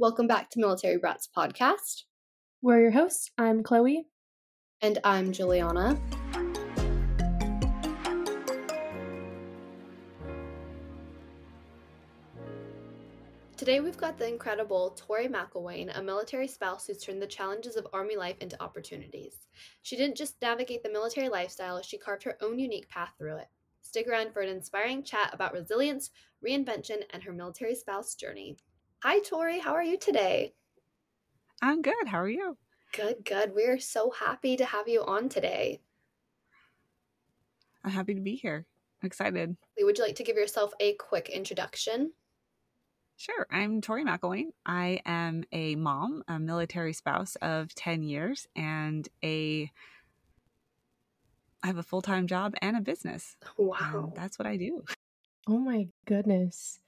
welcome back to Military Brats Podcast. We're your hosts. I'm Chloe. And I'm Juliana. Today we've got the incredible Tori McElwain, a military spouse who's turned the challenges of Army life into opportunities. She didn't just navigate the military lifestyle, she carved her own unique path through it. Stick around for an inspiring chat about resilience, reinvention, and her military spouse journey. Hi, Tori. How are you today? I'm good. How are you? Good, good. We are so happy to have you on today. I'm happy to be here. I'm excited. Would you like to give yourself a quick introduction? Sure. I'm Tori McElwain. I am a mom, a military spouse of 10 years, and a I have a full time job and a business. Um, wow. And that's what I do. Oh my goodness.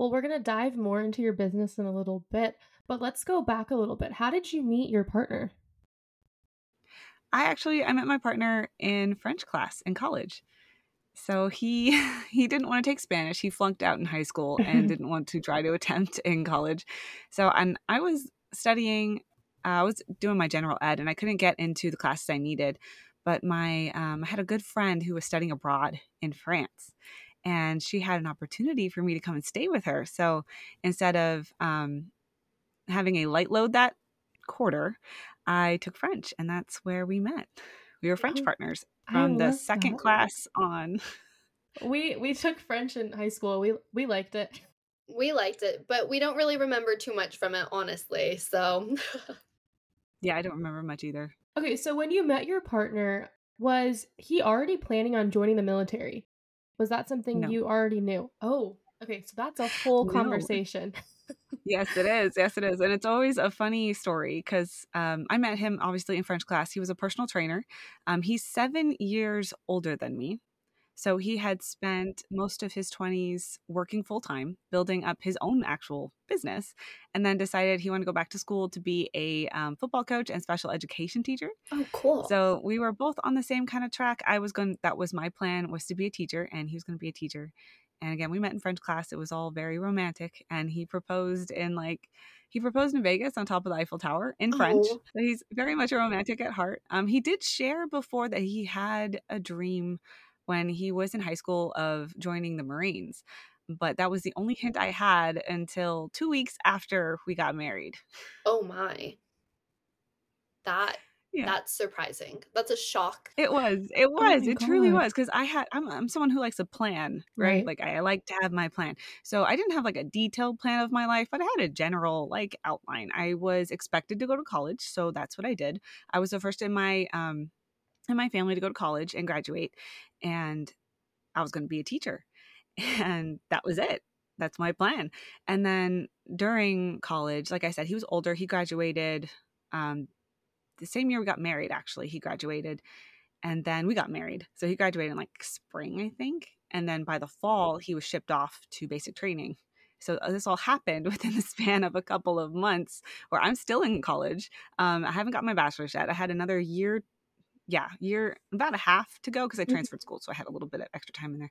Well, we're going to dive more into your business in a little bit, but let's go back a little bit. How did you meet your partner? I actually I met my partner in French class in college. So he he didn't want to take Spanish. He flunked out in high school and didn't want to try to attempt in college. So and I was studying uh, I was doing my general ed and I couldn't get into the classes I needed. But my um, I had a good friend who was studying abroad in France and she had an opportunity for me to come and stay with her. So instead of um, having a light load that quarter, I took French, and that's where we met. We were French Oh, partners from the second that. class on. We we took French in high school. We we liked it. We liked it, but we don't really remember too much from it, honestly. So, Yeah, I don't remember much either. Okay, so when you met your partner, was he already planning on joining the military? Was that something No. you already knew? Oh, okay, so that's a whole No. conversation. Yes, it is. Yes, it is. And it's always a funny story because um, I met him obviously in French class. He was a personal trainer. Um, he's seven years older than me. So he had spent most of his 20s working full time, building up his own actual business, and then decided he wanted to go back to school to be a um, football coach and special education teacher. oh, cool. So we were both on the same kind of track. I was going that was my plan was to be a teacher and he was going to be a teacher. And again, we met in French class. It was all very romantic and he proposed in like he proposed in Vegas on top of the Eiffel Tower in French. Oh. So he's very much a romantic at heart. Um he did share before that he had a dream when he was in high school of joining the Marines. But that was the only hint I had until 2 weeks after we got married. oh my. That Yeah. that's surprising. That's a shock. It was. It Oh was. my it truly was because I had. I'm. I'm someone who likes a plan, right? Right. Like I like to have my plan. So I didn't have like a detailed plan of my life, but I had a general like outline. I was expected to go to college, so that's what I did. I was the first in my um in my family to go to college and graduate, and I was going to be a teacher, and that was it. That's my plan. And then during college, like I said, he was older. He graduated um, the same year we got married. Actually, he graduated, and then we got married. So he graduated in like spring, I think. And then by the fall, he was shipped off to basic training. So uh, this all happened within the span of a couple of months, where I'm still in college. Um, I haven't got my bachelor's yet. I had another year yeah, year about a half to go because I Mhm. transferred school, so I had a little bit of extra time in there.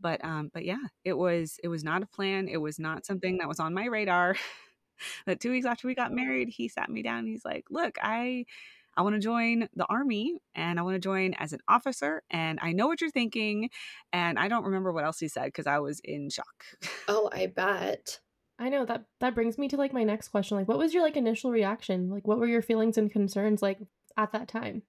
But um, but yeah, it was it was not a plan. It was not something that was on my radar. but two weeks after we got married, he sat me down. He's like, "Look, I I want to join the army, and I want to join as an officer. And I know what you're thinking, and I don't remember what else he said because I was in shock. Oh, I bet. I know that that brings me to like my next question. Like, what was your like initial reaction? Like, what were your feelings and concerns like at that time?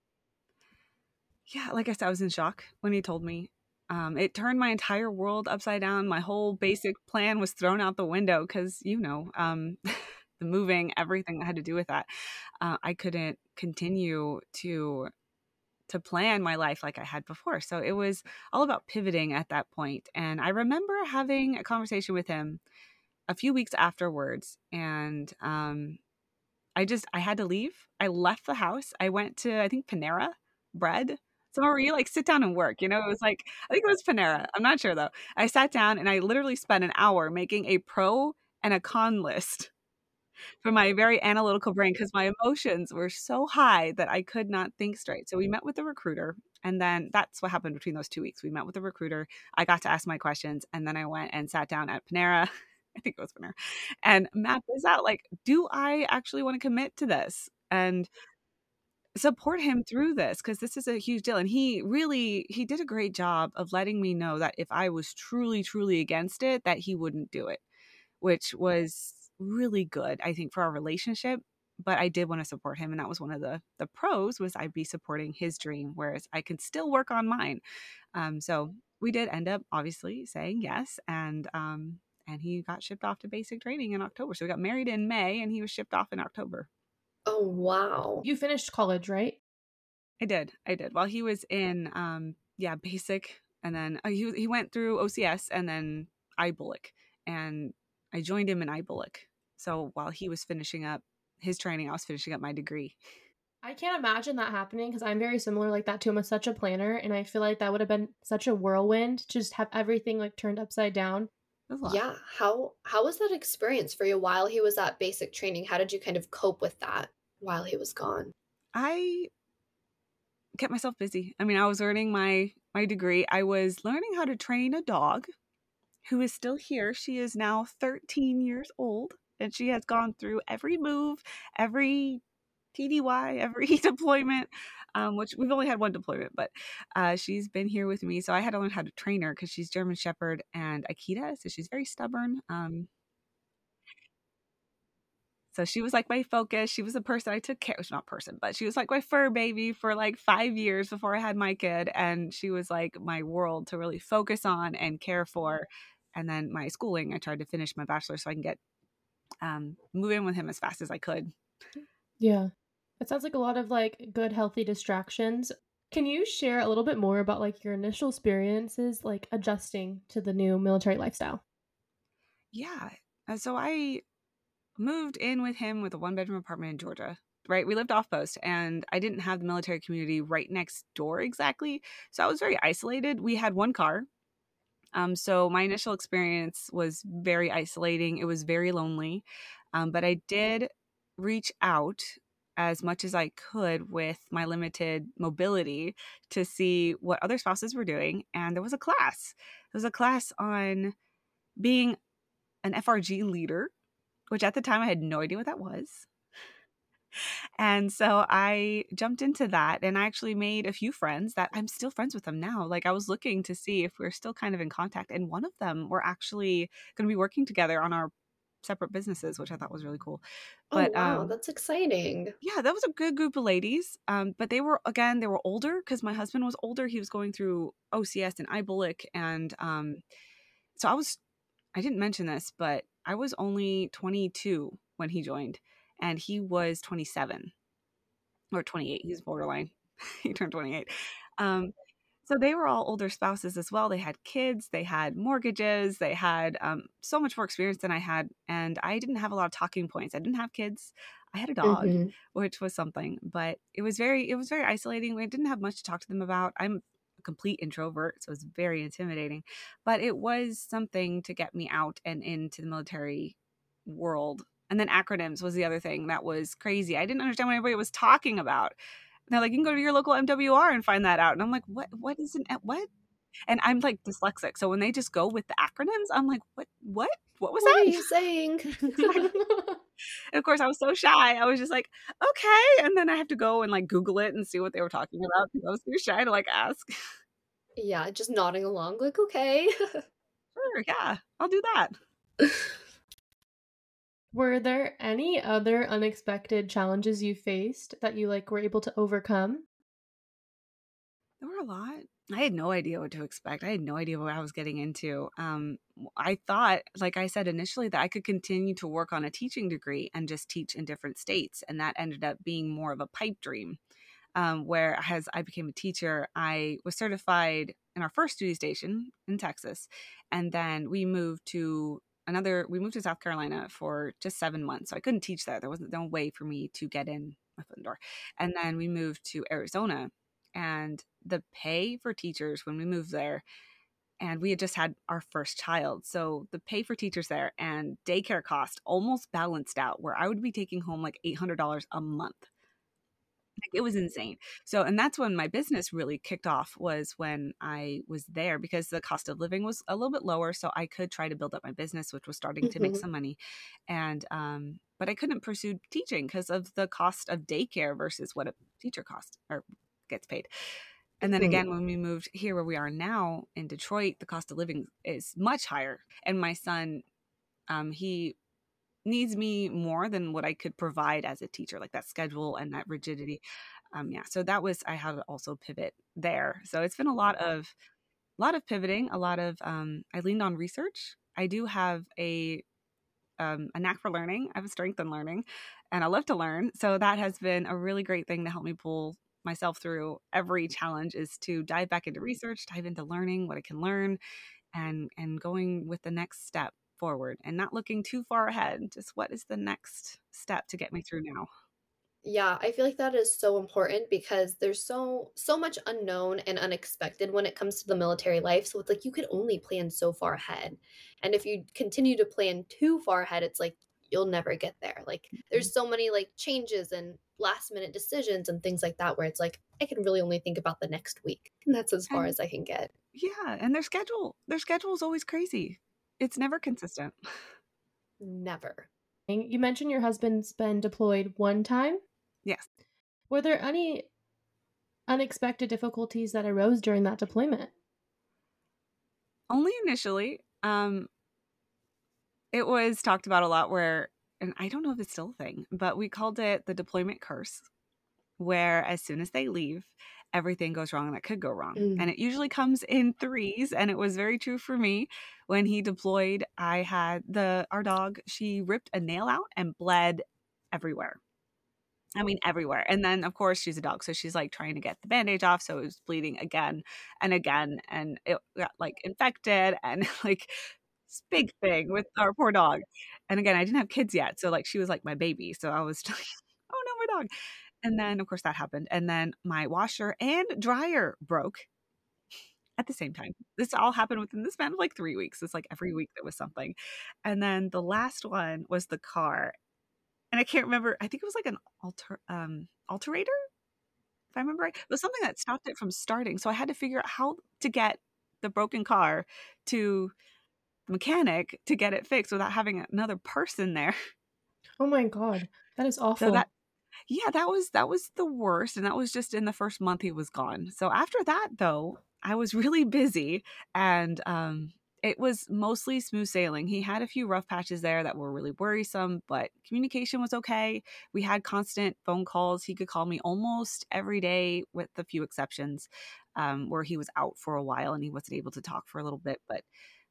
Yeah, like I said, I was in shock when he told me. Um, it turned my entire world upside down. My whole basic plan was thrown out the window because, you know, um, the moving, everything that had to do with that. Uh, I couldn't continue to to plan my life like I had before. So it was all about pivoting at that point. And I remember having a conversation with him a few weeks afterwards, and um, I just I had to leave. I left the house. I went to I think Panera Bread you like sit down and work. You know, it was like I think it was Panera. I'm not sure though. I sat down and I literally spent an hour making a pro and a con list for my very analytical brain because my emotions were so high that I could not think straight. So we met with the recruiter. And then that's what happened between those two weeks. We met with the recruiter. I got to ask my questions. And then I went and sat down at Panera I think it was Panera. and map this out. Like, do I actually want to commit to this? And support him through this because this is a huge deal and he really he did a great job of letting me know that if i was truly truly against it that he wouldn't do it which was really good i think for our relationship but i did want to support him and that was one of the the pros was i'd be supporting his dream whereas i could still work on mine um, so we did end up obviously saying yes and um, and he got shipped off to basic training in october so we got married in may and he was shipped off in october Oh, wow. You finished college, right? I did. I did. While he was in, um, yeah, basic, and then uh, he he went through OCS and then IBOLC, and I joined him in IBOLC. So while he was finishing up his training, I was finishing up my degree. I can't imagine that happening because I'm very similar like that too. I'm such a planner, and I feel like that would have been such a whirlwind to just have everything like turned upside down. Yeah. How how was that experience for you while he was at basic training? How did you kind of cope with that while he was gone? I kept myself busy. I mean, I was earning my my degree. I was learning how to train a dog who is still here. She is now 13 years old and she has gone through every move, every TDY, every deployment, um, which we've only had one deployment, but uh, she's been here with me. So I had to learn how to train her because she's German Shepherd and Akita. So she's very stubborn. Um, so she was like my focus. She was the person I took care of. Not person, but she was like my fur baby for like five years before I had my kid. And she was like my world to really focus on and care for. And then my schooling, I tried to finish my bachelor so I can get um, move in with him as fast as I could. Yeah. It sounds like a lot of like good, healthy distractions. Can you share a little bit more about like your initial experiences, like adjusting to the new military lifestyle? Yeah. So I moved in with him with a one bedroom apartment in Georgia. Right. We lived off post and I didn't have the military community right next door exactly. So I was very isolated. We had one car. Um, so my initial experience was very isolating. It was very lonely. Um, but I did reach out as much as I could with my limited mobility to see what other spouses were doing. And there was a class. There was a class on being an FRG leader which at the time I had no idea what that was. And so I jumped into that and I actually made a few friends that I'm still friends with them now. Like I was looking to see if we're still kind of in contact and one of them we're actually going to be working together on our separate businesses, which I thought was really cool. Oh, but oh, wow, um, that's exciting. Yeah, that was a good group of ladies. Um, but they were again, they were older because my husband was older. He was going through OCS and IBOLC, and um, so I was. I didn't mention this, but I was only 22 when he joined, and he was 27 or 28. He's borderline. he turned 28. Um, so they were all older spouses as well. They had kids, they had mortgages, they had um, so much more experience than I had, and I didn't have a lot of talking points. I didn't have kids. I had a dog, mm-hmm. which was something, but it was very it was very isolating. I didn't have much to talk to them about. I'm a complete introvert, so it was very intimidating. But it was something to get me out and into the military world. And then acronyms was the other thing that was crazy. I didn't understand what anybody was talking about. And they're like, you can go to your local MWR and find that out. And I'm like, what? What is an what? And I'm like dyslexic, so when they just go with the acronyms, I'm like, what? What? What was what that? What are you saying? and of course, I was so shy. I was just like, okay. And then I have to go and like Google it and see what they were talking about because I was too shy to like ask. Yeah, just nodding along, like, okay. sure, yeah, I'll do that. Were there any other unexpected challenges you faced that you like were able to overcome? There were a lot. I had no idea what to expect. I had no idea what I was getting into. Um, I thought, like I said initially, that I could continue to work on a teaching degree and just teach in different states. And that ended up being more of a pipe dream. Um, where as I became a teacher, I was certified in our first duty station in Texas. And then we moved to another, we moved to South Carolina for just seven months. So I couldn't teach there. There wasn't no way for me to get in my foot in the door. And then we moved to Arizona and the pay for teachers when we moved there and we had just had our first child so the pay for teachers there and daycare cost almost balanced out where i would be taking home like $800 a month Like, it was insane. So, and that's when my business really kicked off was when I was there because the cost of living was a little bit lower. So I could try to build up my business, which was starting to make Mhm. some money. And, um, but I couldn't pursue teaching because of the cost of daycare versus what a teacher costs or gets paid. And then again, when we moved here where we are now in Detroit, the cost of living is much higher. And my son, um, he needs me more than what I could provide as a teacher, like that schedule and that rigidity. Um, yeah, so that was I had to also pivot there. So it's been a lot of a lot of pivoting, a lot of um, I leaned on research. I do have a um, a knack for learning. I have a strength in learning, and I love to learn. So that has been a really great thing to help me pull myself through every challenge is to dive back into research, dive into learning what I can learn, and and going with the next step forward and not looking too far ahead. Just what is the next step to get me through now? Yeah, I feel like that is so important because there's so so much unknown and unexpected when it comes to the military life. So it's like you could only plan so far ahead. And if you continue to plan too far ahead, it's like you'll never get there. Like there's mm-hmm. so many like changes and last minute decisions and things like that where it's like I can really only think about the next week. And that's as far And as I can get. yeah, and their schedule, their schedule is always crazy. It's never consistent. Never. You mentioned your husband's been deployed one time. Yes. Were there any unexpected difficulties that arose during that deployment? Only initially. Um it was talked about a lot where and I don't know if it's still a thing, but we called it the deployment curse, where as soon as they leave, everything goes wrong that could go wrong. Mm. And it usually comes in threes. And it was very true for me. When he deployed, I had the our dog, she ripped a nail out and bled everywhere. I mean, everywhere. And then, of course, she's a dog. So she's like trying to get the bandage off. So it was bleeding again and again. And it got like infected and like this big thing with our poor dog. And again, I didn't have kids yet. So like she was like my baby. So I was like, oh no, my dog. And then, of course, that happened. And then my washer and dryer broke at the same time. This all happened within the span of like three weeks. It's like every week there was something. And then the last one was the car and I can't remember. I think it was like an alter um alterator, if I remember right. It was something that stopped it from starting. So I had to figure out how to get the broken car to the mechanic to get it fixed without having another person there. Oh my god, that is awful. So that yeah, that was that was the worst and that was just in the first month he was gone. So after that though, I was really busy and um it was mostly smooth sailing. He had a few rough patches there that were really worrisome, but communication was okay. We had constant phone calls. He could call me almost every day, with a few exceptions, um, where he was out for a while and he wasn't able to talk for a little bit. But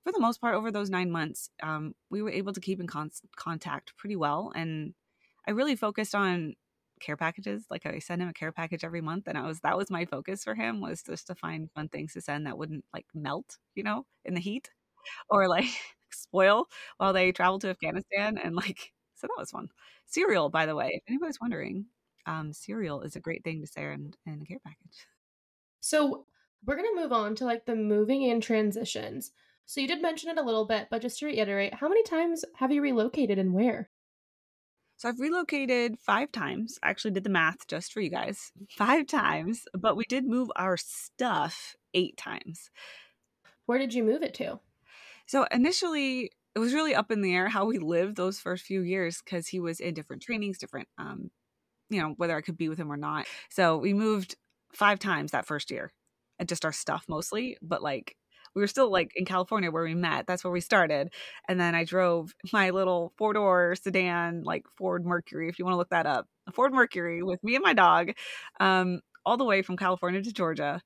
for the most part, over those nine months, um, we were able to keep in con- contact pretty well. And I really focused on care packages. Like I send him a care package every month, and I was that was my focus for him was just to find fun things to send that wouldn't like melt, you know, in the heat or like spoil while they travel to Afghanistan. And like, so that was fun. Cereal, by the way, if anybody's wondering, um, cereal is a great thing to send in, a care package. So we're gonna move on to like the moving and transitions. So you did mention it a little bit, but just to reiterate, how many times have you relocated and where? So I've relocated five times. I actually did the math just for you guys. Five times, but we did move our stuff eight times. Where did you move it to? So initially, it was really up in the air how we lived those first few years because he was in different trainings, different, um, you know, whether I could be with him or not. So we moved five times that first year, and just our stuff mostly. But like, we were still like in California where we met. That's where we started. And then I drove my little four door sedan, like Ford Mercury, if you want to look that up, Ford Mercury with me and my dog, um, all the way from California to Georgia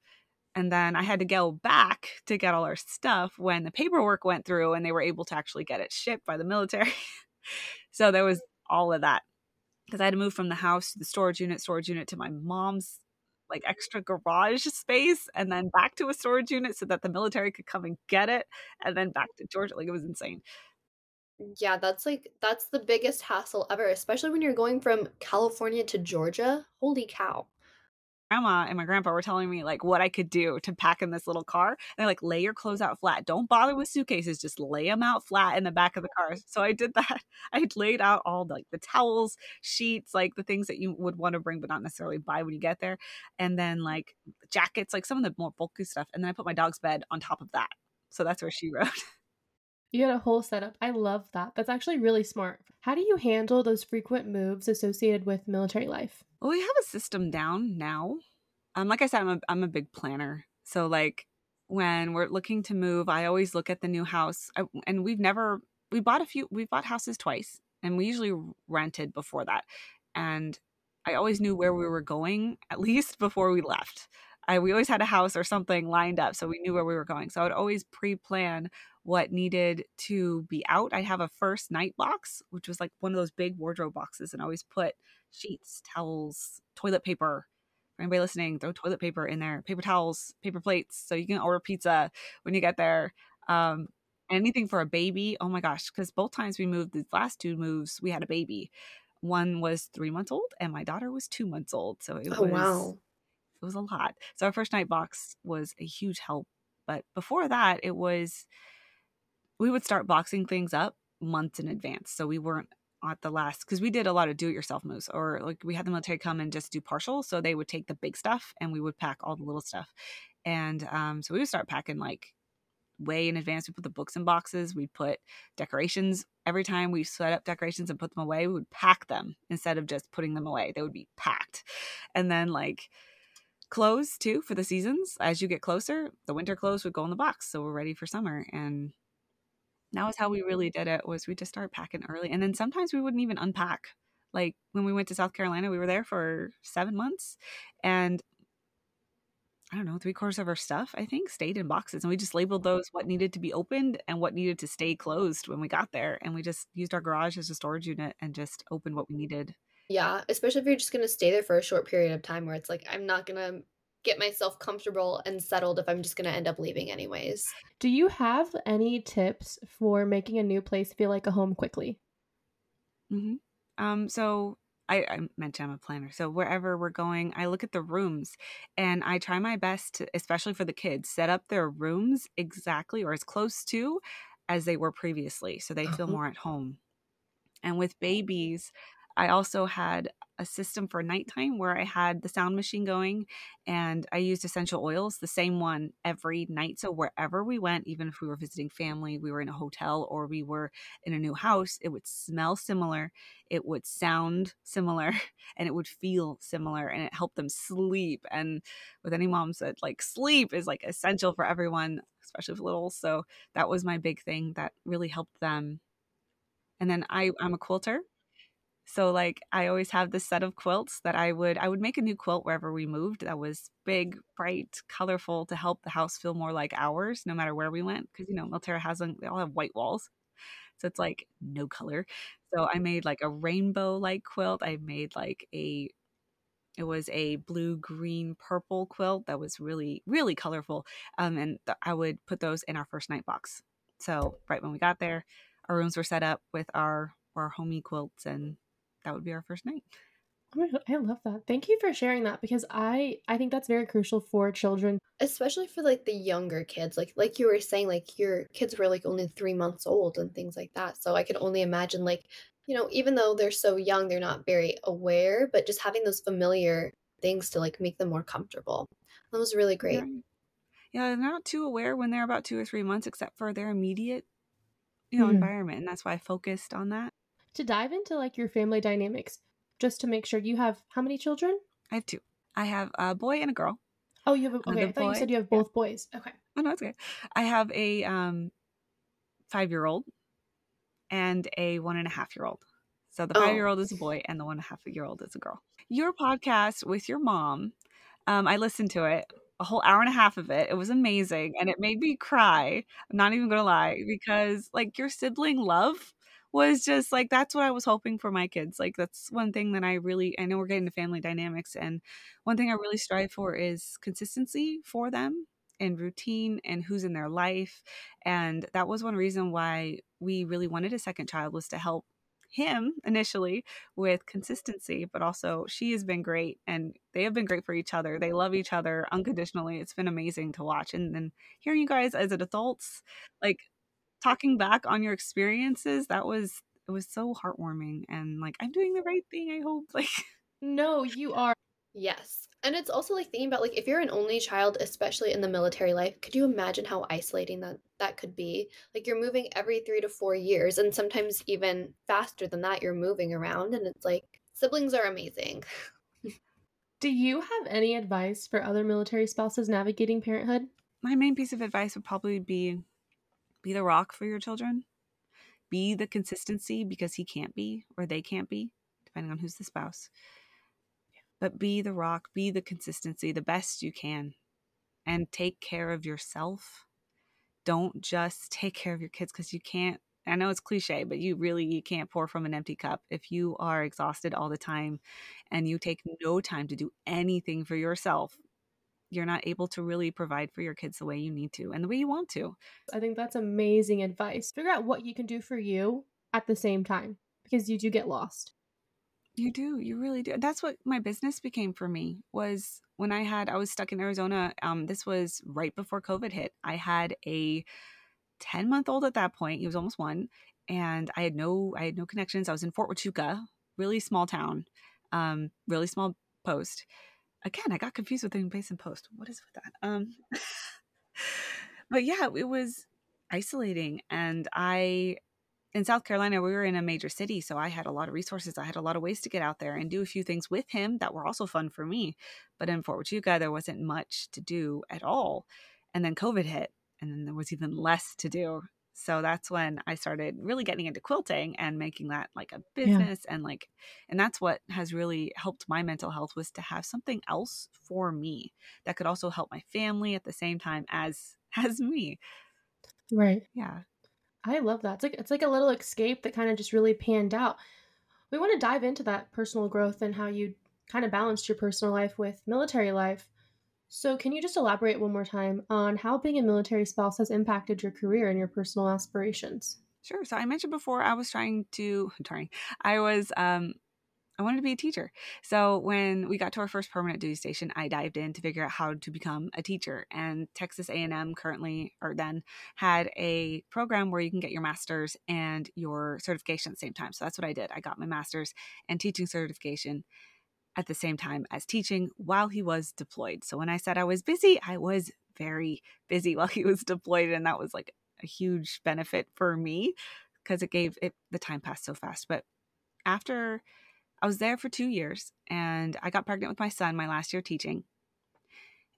and then I had to go back to get all our stuff when the paperwork went through and they were able to actually get it shipped by the military. so there was all of that because I had to move from the house to the storage unit, storage unit to my mom's like extra garage space, and then back to a storage unit so that the military could come and get it, and then back to Georgia. Like it was insane. Yeah, that's like that's the biggest hassle ever, especially when you're going from California to Georgia. Holy cow. Grandma and my grandpa were telling me like what I could do to pack in this little car. And they're like, lay your clothes out flat. Don't bother with suitcases. Just lay them out flat in the back of the car. So I did that. I laid out all the, like the towels, sheets, like the things that you would want to bring but not necessarily buy when you get there, and then like jackets, like some of the more bulky stuff. And then I put my dog's bed on top of that. So that's where she rode. You had a whole setup. I love that. That's actually really smart. How do you handle those frequent moves associated with military life? Well, we have a system down now. Um, like I said, I'm a, I'm a big planner. So, like, when we're looking to move, I always look at the new house. I, and we've never, we bought a few, we've bought houses twice, and we usually rented before that. And I always knew where we were going, at least before we left. I, we always had a house or something lined up, so we knew where we were going. So I would always pre plan what needed to be out. I have a first night box, which was like one of those big wardrobe boxes, and I always put sheets, towels, toilet paper. For anybody listening, throw toilet paper in there, paper towels, paper plates, so you can order pizza when you get there. Um, anything for a baby. Oh my gosh, because both times we moved, the last two moves, we had a baby. One was three months old, and my daughter was two months old. So it oh, was wow. it was a lot. So our first night box was a huge help. But before that, it was we would start boxing things up months in advance. So we weren't at the last because we did a lot of do it yourself moves or like we had the military come and just do partial. So they would take the big stuff and we would pack all the little stuff. And um, so we would start packing like way in advance. We put the books in boxes. We'd put decorations. Every time we set up decorations and put them away, we would pack them instead of just putting them away. They would be packed. And then like clothes too for the seasons. As you get closer, the winter clothes would go in the box. So we're ready for summer. And that was how we really did it was we just started packing early and then sometimes we wouldn't even unpack. Like when we went to south carolina we were there for seven months and i don't know three quarters of our stuff i think stayed in boxes and we just labeled those what needed to be opened and what needed to stay closed when we got there and we just used our garage as a storage unit and just opened what we needed. Yeah especially if you're just going to stay there for a short period of time where it's like i'm not going to get myself comfortable and settled if I'm just going to end up leaving anyways. Do you have any tips for making a new place feel like a home quickly? Mm-hmm. Um, so I, I, mentioned I'm a planner. So wherever we're going, I look at the rooms and I try my best to, especially for the kids, set up their rooms exactly or as close to as they were previously so they feel uh-huh. more at home. And with babies, I also had a system for nighttime where I had the sound machine going and I used essential oils, the same one every night. So wherever we went, even if we were visiting family, we were in a hotel or we were in a new house, it would smell similar, it would sound similar, and it would feel similar and it helped them sleep. And with any moms that like sleep is like essential for everyone, especially for little. So that was my big thing that really helped them. And then I, I'm a quilter. So like I always have this set of quilts that I would I would make a new quilt wherever we moved that was big, bright, colorful to help the house feel more like ours no matter where we went because you know Milterra hasn't they all have white walls. So it's like no color. So I made like a rainbow like quilt. I made like a it was a blue, green, purple quilt that was really really colorful. Um and th- I would put those in our first night box. So right when we got there, our rooms were set up with our our homey quilts and that would be our first night. Oh I love that. Thank you for sharing that because I I think that's very crucial for children, especially for like the younger kids. Like like you were saying, like your kids were like only three months old and things like that. So I can only imagine like you know even though they're so young, they're not very aware, but just having those familiar things to like make them more comfortable. That was really great. Yeah, yeah they're not too aware when they're about two or three months, except for their immediate you know mm-hmm. environment, and that's why I focused on that to dive into like your family dynamics, just to make sure you have how many children? I have two. I have a boy and a girl. Oh, you have a, okay. I thought boy, you said you have both yeah. boys. Okay. Oh no, it's okay. I have a um, five year old and a one and a half year old. So the five year old is a oh. boy and the one and a half year old is a girl. Your podcast with your mom, um, I listened to it a whole hour and a half of it. It was amazing and it made me cry. I'm not even gonna lie because like your sibling love was just like that's what I was hoping for my kids. Like that's one thing that I really I know we're getting to family dynamics and one thing I really strive for is consistency for them and routine and who's in their life and that was one reason why we really wanted a second child was to help him initially with consistency, but also she has been great and they have been great for each other. They love each other unconditionally. It's been amazing to watch. And then hearing you guys as adults, like talking back on your experiences, that was it was so heartwarming and like I'm doing the right thing, I hope. Like No, you are. Yes. And it's also like thinking about like if you're an only child, especially in the military life, could you imagine how isolating that that could be? Like you're moving every 3 to 4 years and sometimes even faster than that you're moving around and it's like siblings are amazing. Do you have any advice for other military spouses navigating parenthood? My main piece of advice would probably be be the rock for your children. Be the consistency because he can't be or they can't be, depending on who's the spouse. But be the rock, be the consistency the best you can, and take care of yourself. Don't just take care of your kids because you can't. I know it's cliche, but you really you can't pour from an empty cup. If you are exhausted all the time and you take no time to do anything for yourself, you're not able to really provide for your kids the way you need to and the way you want to. I think that's amazing advice. Figure out what you can do for you at the same time because you do get lost. You do, you really do. That's what my business became for me was when I had I was stuck in Arizona. Um this was right before COVID hit. I had a 10 month old at that point. He was almost 1 and I had no I had no connections. I was in Fort Huachuca, really small town. Um really small post again, I got confused with the Basin Post. What is with that? Um, but yeah, it was isolating, and I in South Carolina, we were in a major city, so I had a lot of resources. I had a lot of ways to get out there and do a few things with him that were also fun for me. But in Fort Huachuca, there wasn't much to do at all. And then COVID hit, and then there was even less to do. So that's when I started really getting into quilting and making that like a business yeah. and like and that's what has really helped my mental health was to have something else for me that could also help my family at the same time as as me. Right. Yeah. I love that. It's like it's like a little escape that kind of just really panned out. We want to dive into that personal growth and how you kind of balanced your personal life with military life. So, can you just elaborate one more time on how being a military spouse has impacted your career and your personal aspirations? Sure. So, I mentioned before I was trying to, trying, I was, um, I wanted to be a teacher. So when we got to our first permanent duty station, I dived in to figure out how to become a teacher. And Texas A&M currently, or then, had a program where you can get your master's and your certification at the same time. So that's what I did. I got my master's and teaching certification at the same time as teaching while he was deployed. So when I said I was busy, I was very busy while he was deployed. And that was like a huge benefit for me because it gave it the time passed so fast. But after I was there for two years and I got pregnant with my son my last year teaching.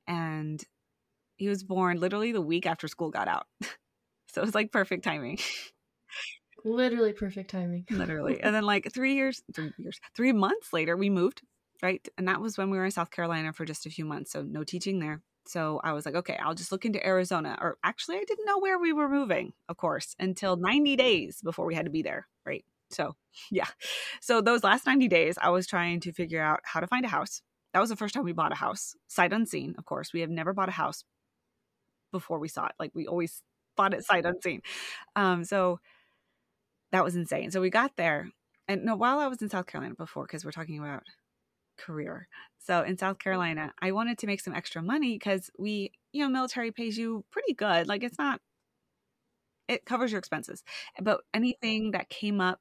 And he was born literally the week after school got out. so it was like perfect timing. Literally perfect timing. Literally. And then like three years, three years, three months later, we moved right? And that was when we were in South Carolina for just a few months. So no teaching there. So I was like, okay, I'll just look into Arizona. Or actually, I didn't know where we were moving, of course, until 90 days before we had to be there, right? So yeah. So those last 90 days, I was trying to figure out how to find a house. That was the first time we bought a house, sight unseen, of course. We have never bought a house before we saw it. Like we always bought it sight unseen. Um, so that was insane. So we got there. And no, while I was in South Carolina before, because we're talking about career. So in South Carolina, I wanted to make some extra money because we, you know, military pays you pretty good. Like it's not, it covers your expenses. But anything that came up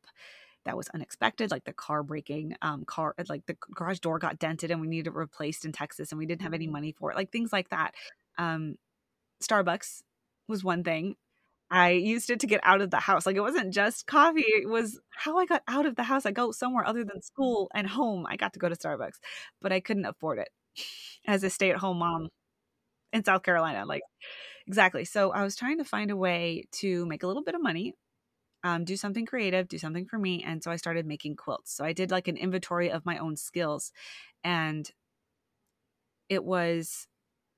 that was unexpected, like the car breaking, um, car, like the garage door got dented and we needed it replaced in Texas and we didn't have any money for it, like things like that. Um, Starbucks was one thing. I used it to get out of the house. Like it wasn't just coffee, it was how I got out of the house. I go somewhere other than school and home. I got to go to Starbucks, but I couldn't afford it as a stay-at-home mom in South Carolina. Like exactly. So I was trying to find a way to make a little bit of money, um, do something creative, do something for me, and so I started making quilts. So I did like an inventory of my own skills and it was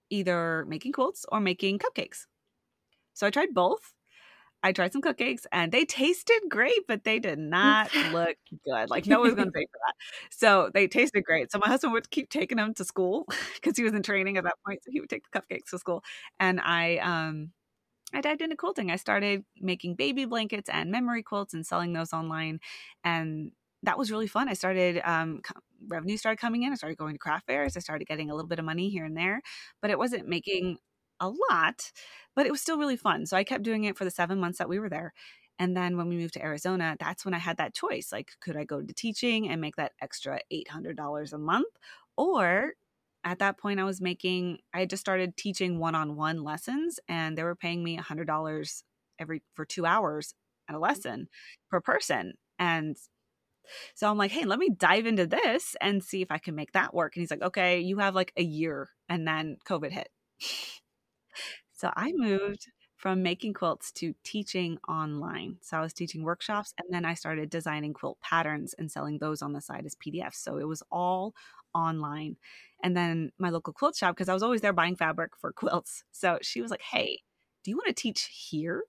either making quilts or making cupcakes. So I tried both I tried some cupcakes and they tasted great, but they did not look good. Like no one's going to pay for that. So they tasted great. So my husband would keep taking them to school because he was in training at that point. So he would take the cupcakes to school, and I um I dived into quilting. I started making baby blankets and memory quilts and selling those online. And that was really fun. I started, um, revenue started coming in. I started going to craft fairs. I started getting a little bit of money here and there, but it wasn't making a lot, but it was still really fun. So I kept doing it for the seven months that we were there. And then when we moved to Arizona, that's when I had that choice. Like, could I go to teaching and make that extra $800 a month? Or at that point, I was making, I had just started teaching one on one lessons and they were paying me $100 every for two hours at a mm. lesson per person. And so I'm like, hey, let me dive into this and see if I can make that work. And he's like, okay, you have like a year. And then COVID hit. So I moved from making quilts to teaching online. So I was teaching workshops and then I started designing quilt patterns and selling those on the side as PDFs. So it was all online. And then my local quilt shop, because I was always there buying fabric for quilts. So she was like, hey, do you want to teach here?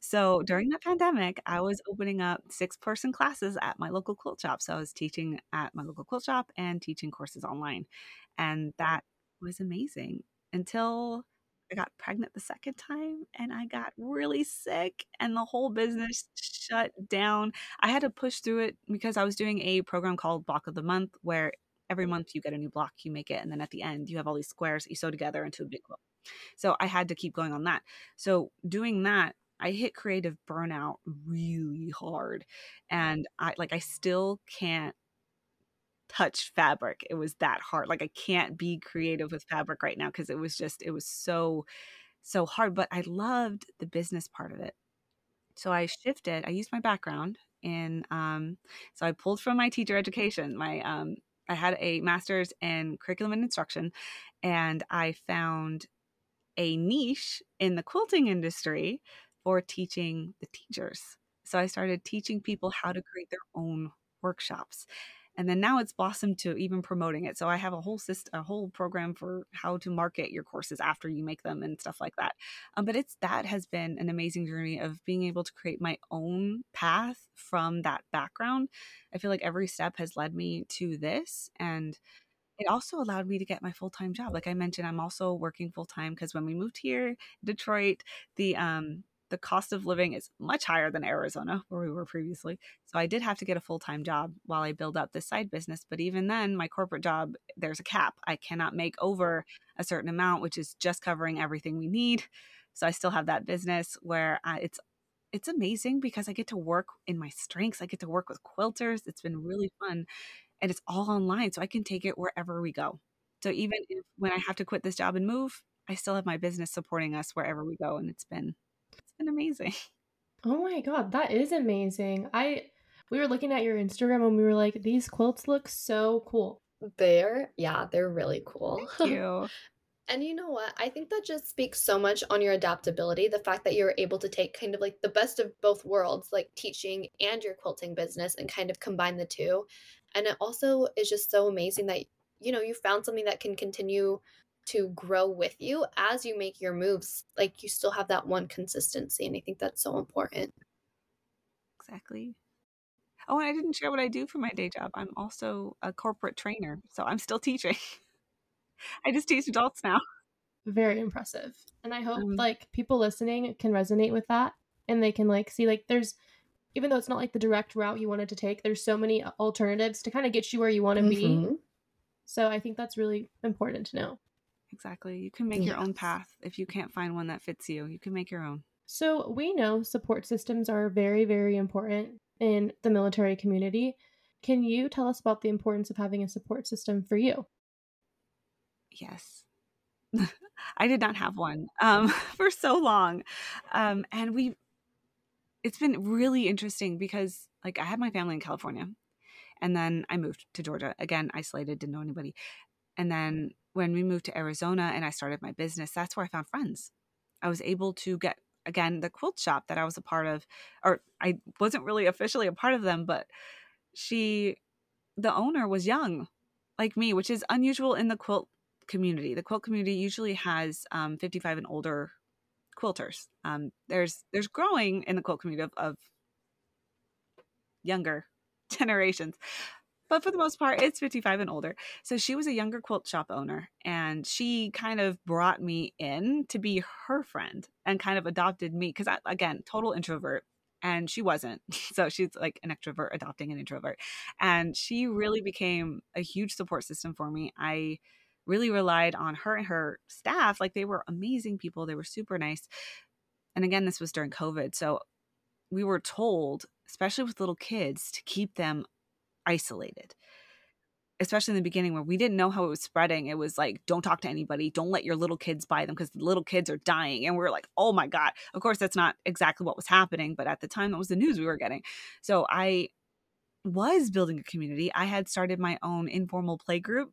So during the pandemic, I was opening up six person classes at my local quilt shop. So I was teaching at my local quilt shop and teaching courses online. And that was amazing until I got pregnant the second time and I got really sick and the whole business shut down. I had to push through it because I was doing a program called Block of the Month where every month you get a new block, you make it, and then at the end you have all these squares that you sew together into a big quilt. So I had to keep going on that. So doing that, I hit creative burnout really hard. And I like I still can't touch fabric. It was that hard. Like I can't be creative with fabric right now because it was just it was so so hard, but I loved the business part of it. So I shifted. I used my background in um so I pulled from my teacher education. My um I had a master's in curriculum and instruction and I found a niche in the quilting industry for teaching the teachers. So I started teaching people how to create their own workshops and then now it's blossomed to even promoting it. So i have a whole system a whole program for how to market your courses after you make them and stuff like that. Um, but it's that has been an amazing journey of being able to create my own path from that background. I feel like every step has led me to this and it also allowed me to get my full-time job. Like i mentioned i'm also working full-time because when we moved here detroit the um the cost of living is much higher than Arizona, where we were previously. So I did have to get a full time job while I build up this side business. But even then, my corporate job, there's a cap. I cannot make over a certain amount, which is just covering everything we need. So I still have that business where uh, it's it's amazing because I get to work in my strengths. I get to work with quilters. It's been really fun, and it's all online, so I can take it wherever we go. So even if when I have to quit this job and move, I still have my business supporting us wherever we go, and it's been it's been amazing. Oh my god, that is amazing. I we were looking at your Instagram and we were like, these quilts look so cool. They're yeah, they're really cool. Thank you. and you know what? I think that just speaks so much on your adaptability. The fact that you're able to take kind of like the best of both worlds, like teaching and your quilting business, and kind of combine the two. And it also is just so amazing that you know you found something that can continue to grow with you as you make your moves like you still have that one consistency and i think that's so important. Exactly. Oh and i didn't share what i do for my day job. I'm also a corporate trainer so i'm still teaching. I just teach adults now. Very impressive and i hope um, like people listening can resonate with that and they can like see like there's even though it's not like the direct route you wanted to take there's so many alternatives to kind of get you where you want to mm-hmm. be so i think that's really important to know Exactly. You can make yes. your own path. If you can't find one that fits you, you can make your own. So, we know support systems are very, very important in the military community. Can you tell us about the importance of having a support system for you? Yes. I did not have one um, for so long. Um, and we, it's been really interesting because, like, I had my family in California and then I moved to Georgia. Again, isolated, didn't know anybody. And then when we moved to Arizona and I started my business, that's where I found friends. I was able to get again the quilt shop that I was a part of, or I wasn't really officially a part of them, but she, the owner was young, like me, which is unusual in the quilt community. The quilt community usually has um, 55 and older quilters. Um, there's there's growing in the quilt community of, of younger generations, but for the most part, it's 55 and older. So she was a younger quilt shop owner and she kind of brought me in to be her friend and kind of adopted me because, again, total introvert. And she wasn't. So she's like an extrovert adopting an introvert. And she really became a huge support system for me. I really relied on her and her staff. Like they were amazing people, they were super nice. And again, this was during COVID. So we were told, especially with little kids, to keep them isolated especially in the beginning where we didn't know how it was spreading. It was like don't talk to anybody. Don't let your little kids buy them because the little kids are dying. And we are like oh my god. Of course that's not exactly what was happening but at the time that was the news we were getting. So i was building a community. I had started my own informal play group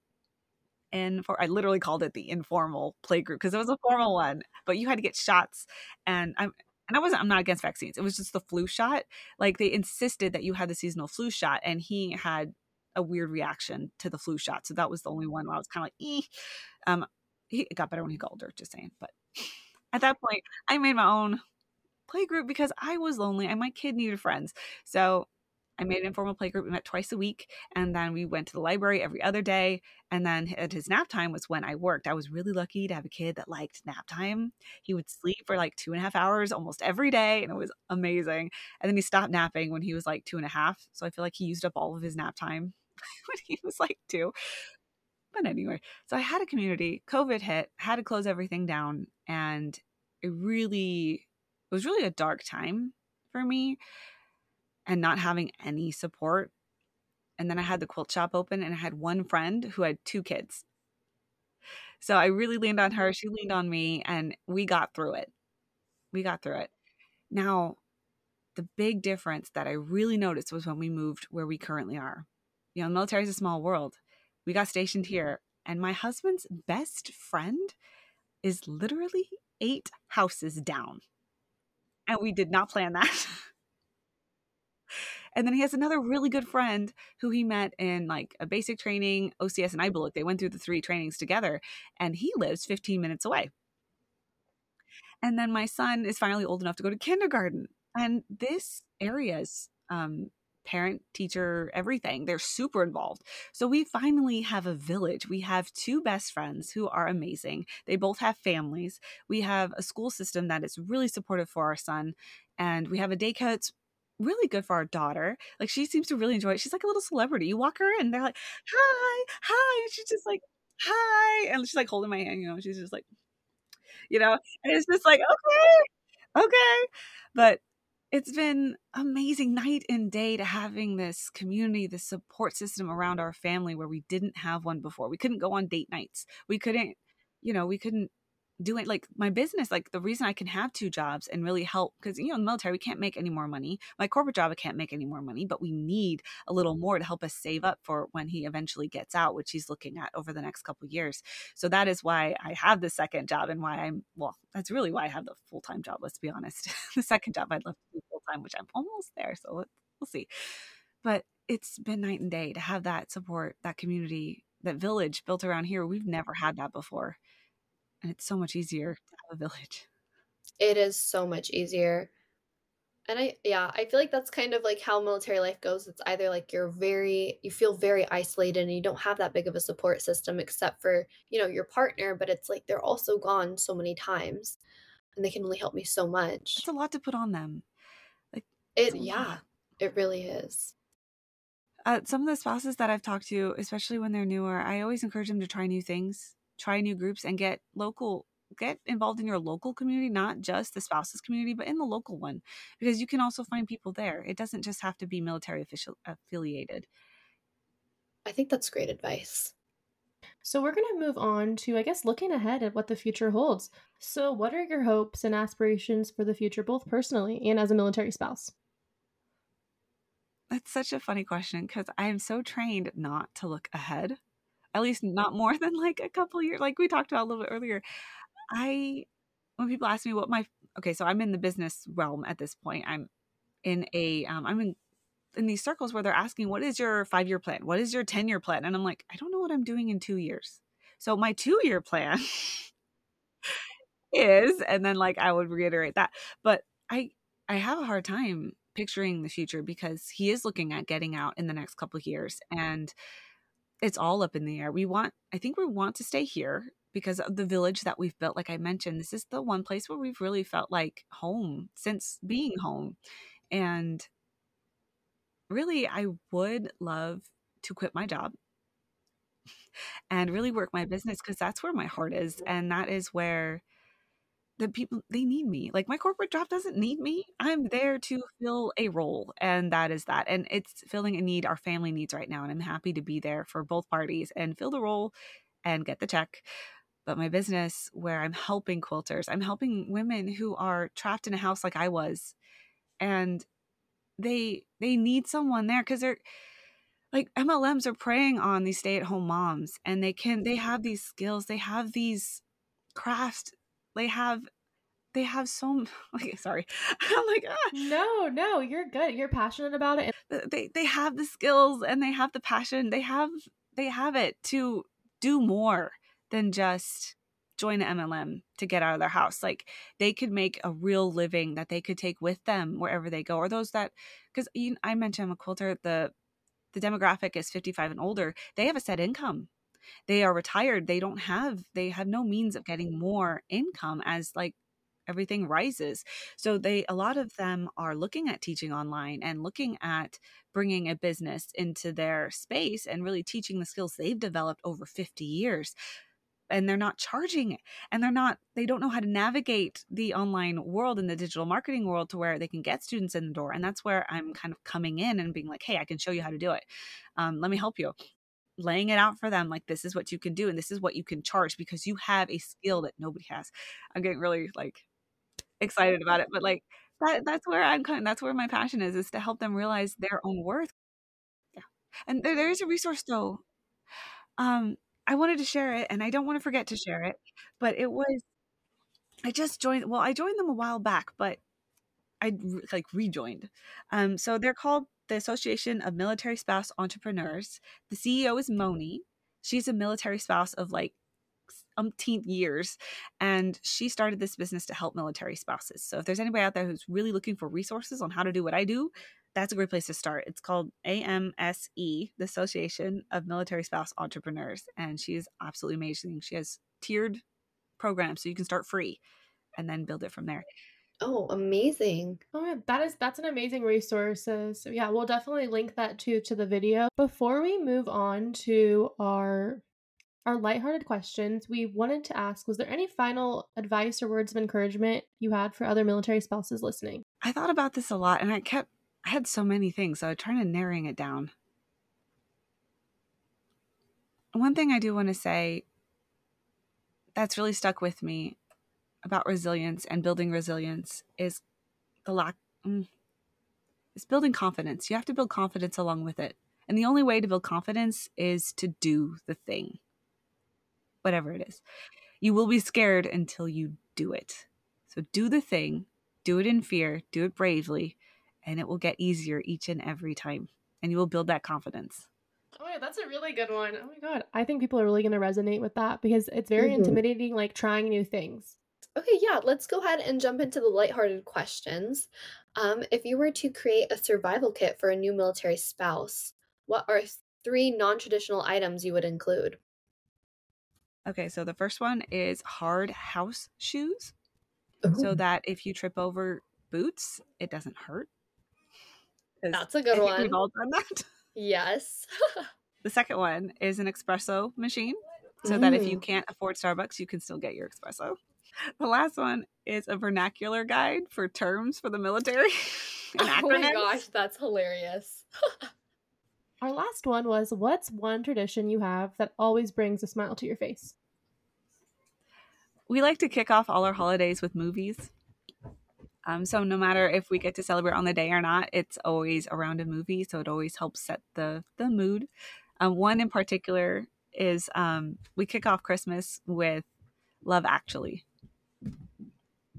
and for I literally called it the informal play group because it was a formal one, but you had to get shots and I'm and I wasn't I'm not against vaccines. It was just the flu shot. Like they insisted that you had the seasonal flu shot and he had a weird reaction to the flu shot. So that was the only one where I was kind of like, eh. Um he got better when he got older, just saying. But at that point, I made my own play group because I was lonely and my kid needed friends. So I made an informal play group. We met twice a week, and then we went to the library every other day. And then at his nap time was when I worked. I was really lucky to have a kid that liked nap time. He would sleep for like two and a half hours almost every day, and it was amazing. And then he stopped napping when he was like two and a half. So I feel like he used up all of his nap time when he was like two. But anyway, so I had a community. COVID hit, had to close everything down, and it really it was really a dark time for me and not having any support. And then I had the quilt shop open and I had one friend who had two kids. So I really leaned on her. She leaned on me and we got through it. We got through it. Now, the big difference that I really noticed was when we moved where we currently are. You know, the military is a small world. We got stationed mm-hmm. here, and my husband's best friend is literally eight houses down. And we did not plan that. And then he has another really good friend who he met in like a basic training, OCS and IBLC. They went through the three trainings together, and he lives 15 minutes away. And then my son is finally old enough to go to kindergarten. And this area's um, parent, teacher, everything. They're super involved. So we finally have a village. We have two best friends who are amazing. They both have families. We have a school system that is really supportive for our son. And we have a daycare really good for our daughter. Like she seems to really enjoy it. She's like a little celebrity. You walk her in, they're like, "Hi, hi," and she's just like, "Hi," and she's like holding my hand. You know, she's just like, you know, and it's just like, okay, okay, but it's been amazing night and day to having this community this support system around our family where we didn't have one before we couldn't go on date nights we couldn't you know we couldn't doing like my business like the reason i can have two jobs and really help because you know in the military we can't make any more money. My corporate job i can't make any more money but we need a little more to help us save up for when he eventually gets out which he's looking at over the next couple years. So that is why i have the second job and why i'm well that's really why i have the full-time job let's be honest. The second job i'd love to do full-time which i'm almost there so we'll see. But it's been night and day to have that support that community that village built around here. We've never had that before and it's so much easier to have a village. It is so much easier. And I yeah, I feel like that's kind of like how military life goes. It's either like you're very you feel very isolated and you don't have that big of a support system except for, you know, your partner, but it's like they're also gone so many times and they can only help me so much. It's a lot to put on them. Like it yeah, it really is. Uh, some of the spouses that I've talked to, especially when they're newer, I always encourage them to try new things try new groups and get local get involved in your local community not just the spouses community but in the local one because you can also find people there. It doesn't just have to be military official affiliated. I think that's great advice. So we're going to move on to i guess looking ahead at what the future holds. So what are your hopes and aspirations for the future both personally and as a military spouse? That's such a funny question because i am so trained not to look ahead at least not more than like a couple years like we talked about a little bit earlier. I when people ask me what my okay so i'm in the business realm at this point. I'm in a um, i'm in in these circles where they're asking what is your five year plan? What is your 10 year plan? And i'm like i don't know what i'm doing in two years. So my two year plan is and then like i would reiterate that. But i i have a hard time picturing the future because he is looking at getting out in the next couple years. And it's all up in the air. We want I think we want to stay here because of the village that we've built like I mentioned. This is the one place where we've really felt like home since being mm-hmm. home. And really I would love to quit my job and really work my business because that's where my heart is and that is where the people they need me like my corporate job doesn't need me i'm there mm-hmm. to fill a role and that is that and it's filling a need our family needs right now and i'm happy to be there for both parties and fill the role and get the check but my business where i'm helping quilters i'm helping women who are trapped in a house like i was and they they need someone there because they're like MLMs are preying on these stay-at-home moms and they can they have these skills they have these crafts they have they have so like sorry. I'm like ah. no no you're good you're passionate about it they they have the skills and they have the passion they have they have it to do more than just join an mlm to get out of their house. Like they could make a real living that they could take with them wherever they go or those that because i mentioned i'm a quilter the the demographic is 55 and older they have a set income they are retired they don't have they have no means of getting more income as like everything rises. So they a lot of them are looking at teaching online and looking at bringing a business into their space and really teaching the skills they've developed over 50 years and they're not charging and they're not they don't know how to navigate the online world and the digital marketing world to where they can get students in the door and that's where i'm kind of coming in and being like hey i can show you how to do it. Um, let me help you laying it out for them like this is what you can do and this is what you can charge because you have a skill that nobody has. I'm getting really like excited about it but like that that's where i'm kind that's where my passion is is to help them realize their own worth. Yeah. And there, there is a resource though. Um i wanted to share it and i don't want to forget to share it but it was i just joined well i joined them a while back but i like rejoined. Um so they're called the Association of Military Spouse Entrepreneurs. The CEO is Moni. She's a military spouse of like umpteenth years, and she started this business to help military spouses. So if there's anybody out there who's really looking for resources on how to do what I do, that's a great place to start. It's called AMSE, the Association of Military Spouse Entrepreneurs, and she is absolutely amazing. She has tiered programs so you can start free and then build it from there. Oh, amazing. Oh yeah, that is that's an amazing resource. So yeah, we'll definitely link that to to the video. Before we move on to our our lighthearted questions, we wanted to ask was there any final advice or words of encouragement you had for other military spouses listening? I thought about this a lot and I kept I had so many things, so I was trying to narrowing it down. One thing I do want to say that's really stuck with me about resilience and building resilience is the lack mm, is building confidence. You have to build confidence along with it. And the only way to build confidence is to do the thing. Whatever it is. You will be scared until you do it. So do the thing, do it in fear, do it bravely, and it will get easier each and every time. And you will build that confidence. Oh yeah, that's a really good one. Oh my god. I think people are really going to resonate with that because it's very mm-hmm. intimidating like trying new things. Okay, yeah, let's go ahead and jump into the lighthearted questions. Um, if you were to create a survival kit for a new military spouse, what are three non traditional items you would include? Okay, so the first one is hard house shoes. Ooh. So that if you trip over boots, it doesn't hurt. That's a good one. We've all done that. Yes. the second one is an espresso machine. So mm. that if you mm. can't afford Starbucks, you can still get your espresso. The last one is a vernacular guide for terms for the military. oh my gosh, that's hilarious. Our last one was what's one tradition you have that always brings a smile to your face? We like to kick off all our holidays with movies. Um, so no matter if we get to celebrate on the day or not, it's always around a movie. So it always helps set the the mood. Um, one in particular is um, we kick off Christmas with Love Actually.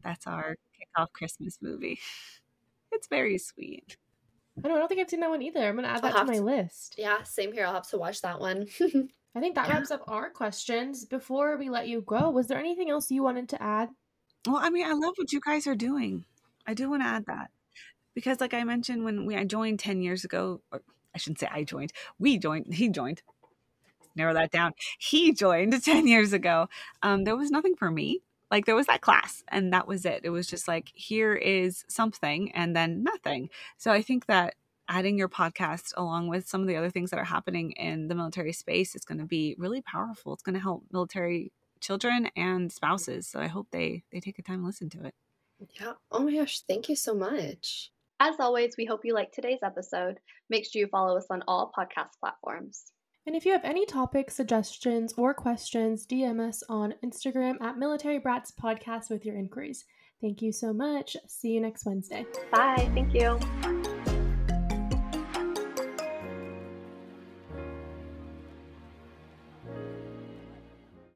That's our kickoff Christmas movie. It's very sweet. I don't, I don't think I've seen that one either. I'm gonna add that to my to, list. Yeah, same here. I'll have to watch that one. I think that yeah. wraps up our questions. Before we let you go, was there anything else you wanted to add? Well, I mean, I love what you guys are doing. I do want to add that. because like I mentioned when we I joined 10 years ago, or I shouldn't say I joined, we joined, he joined. Narrow that down. He joined 10 years ago. Um, there was nothing for me. Like there was that class and that was it. It was just like here is something and then nothing. So I think that adding your podcast along with some of the other things that are happening in the military space is going to be really powerful. It's going to help military children and spouses. So I hope they they take the time to listen to it. Yeah. Oh my gosh, thank you so much. As always, we hope you liked today's episode. Make sure you follow us on all podcast platforms. And if you have any topic suggestions or questions, DM us on Instagram at Military Brats Podcast with your inquiries. Thank you so much. See you next Wednesday. Bye. Thank you.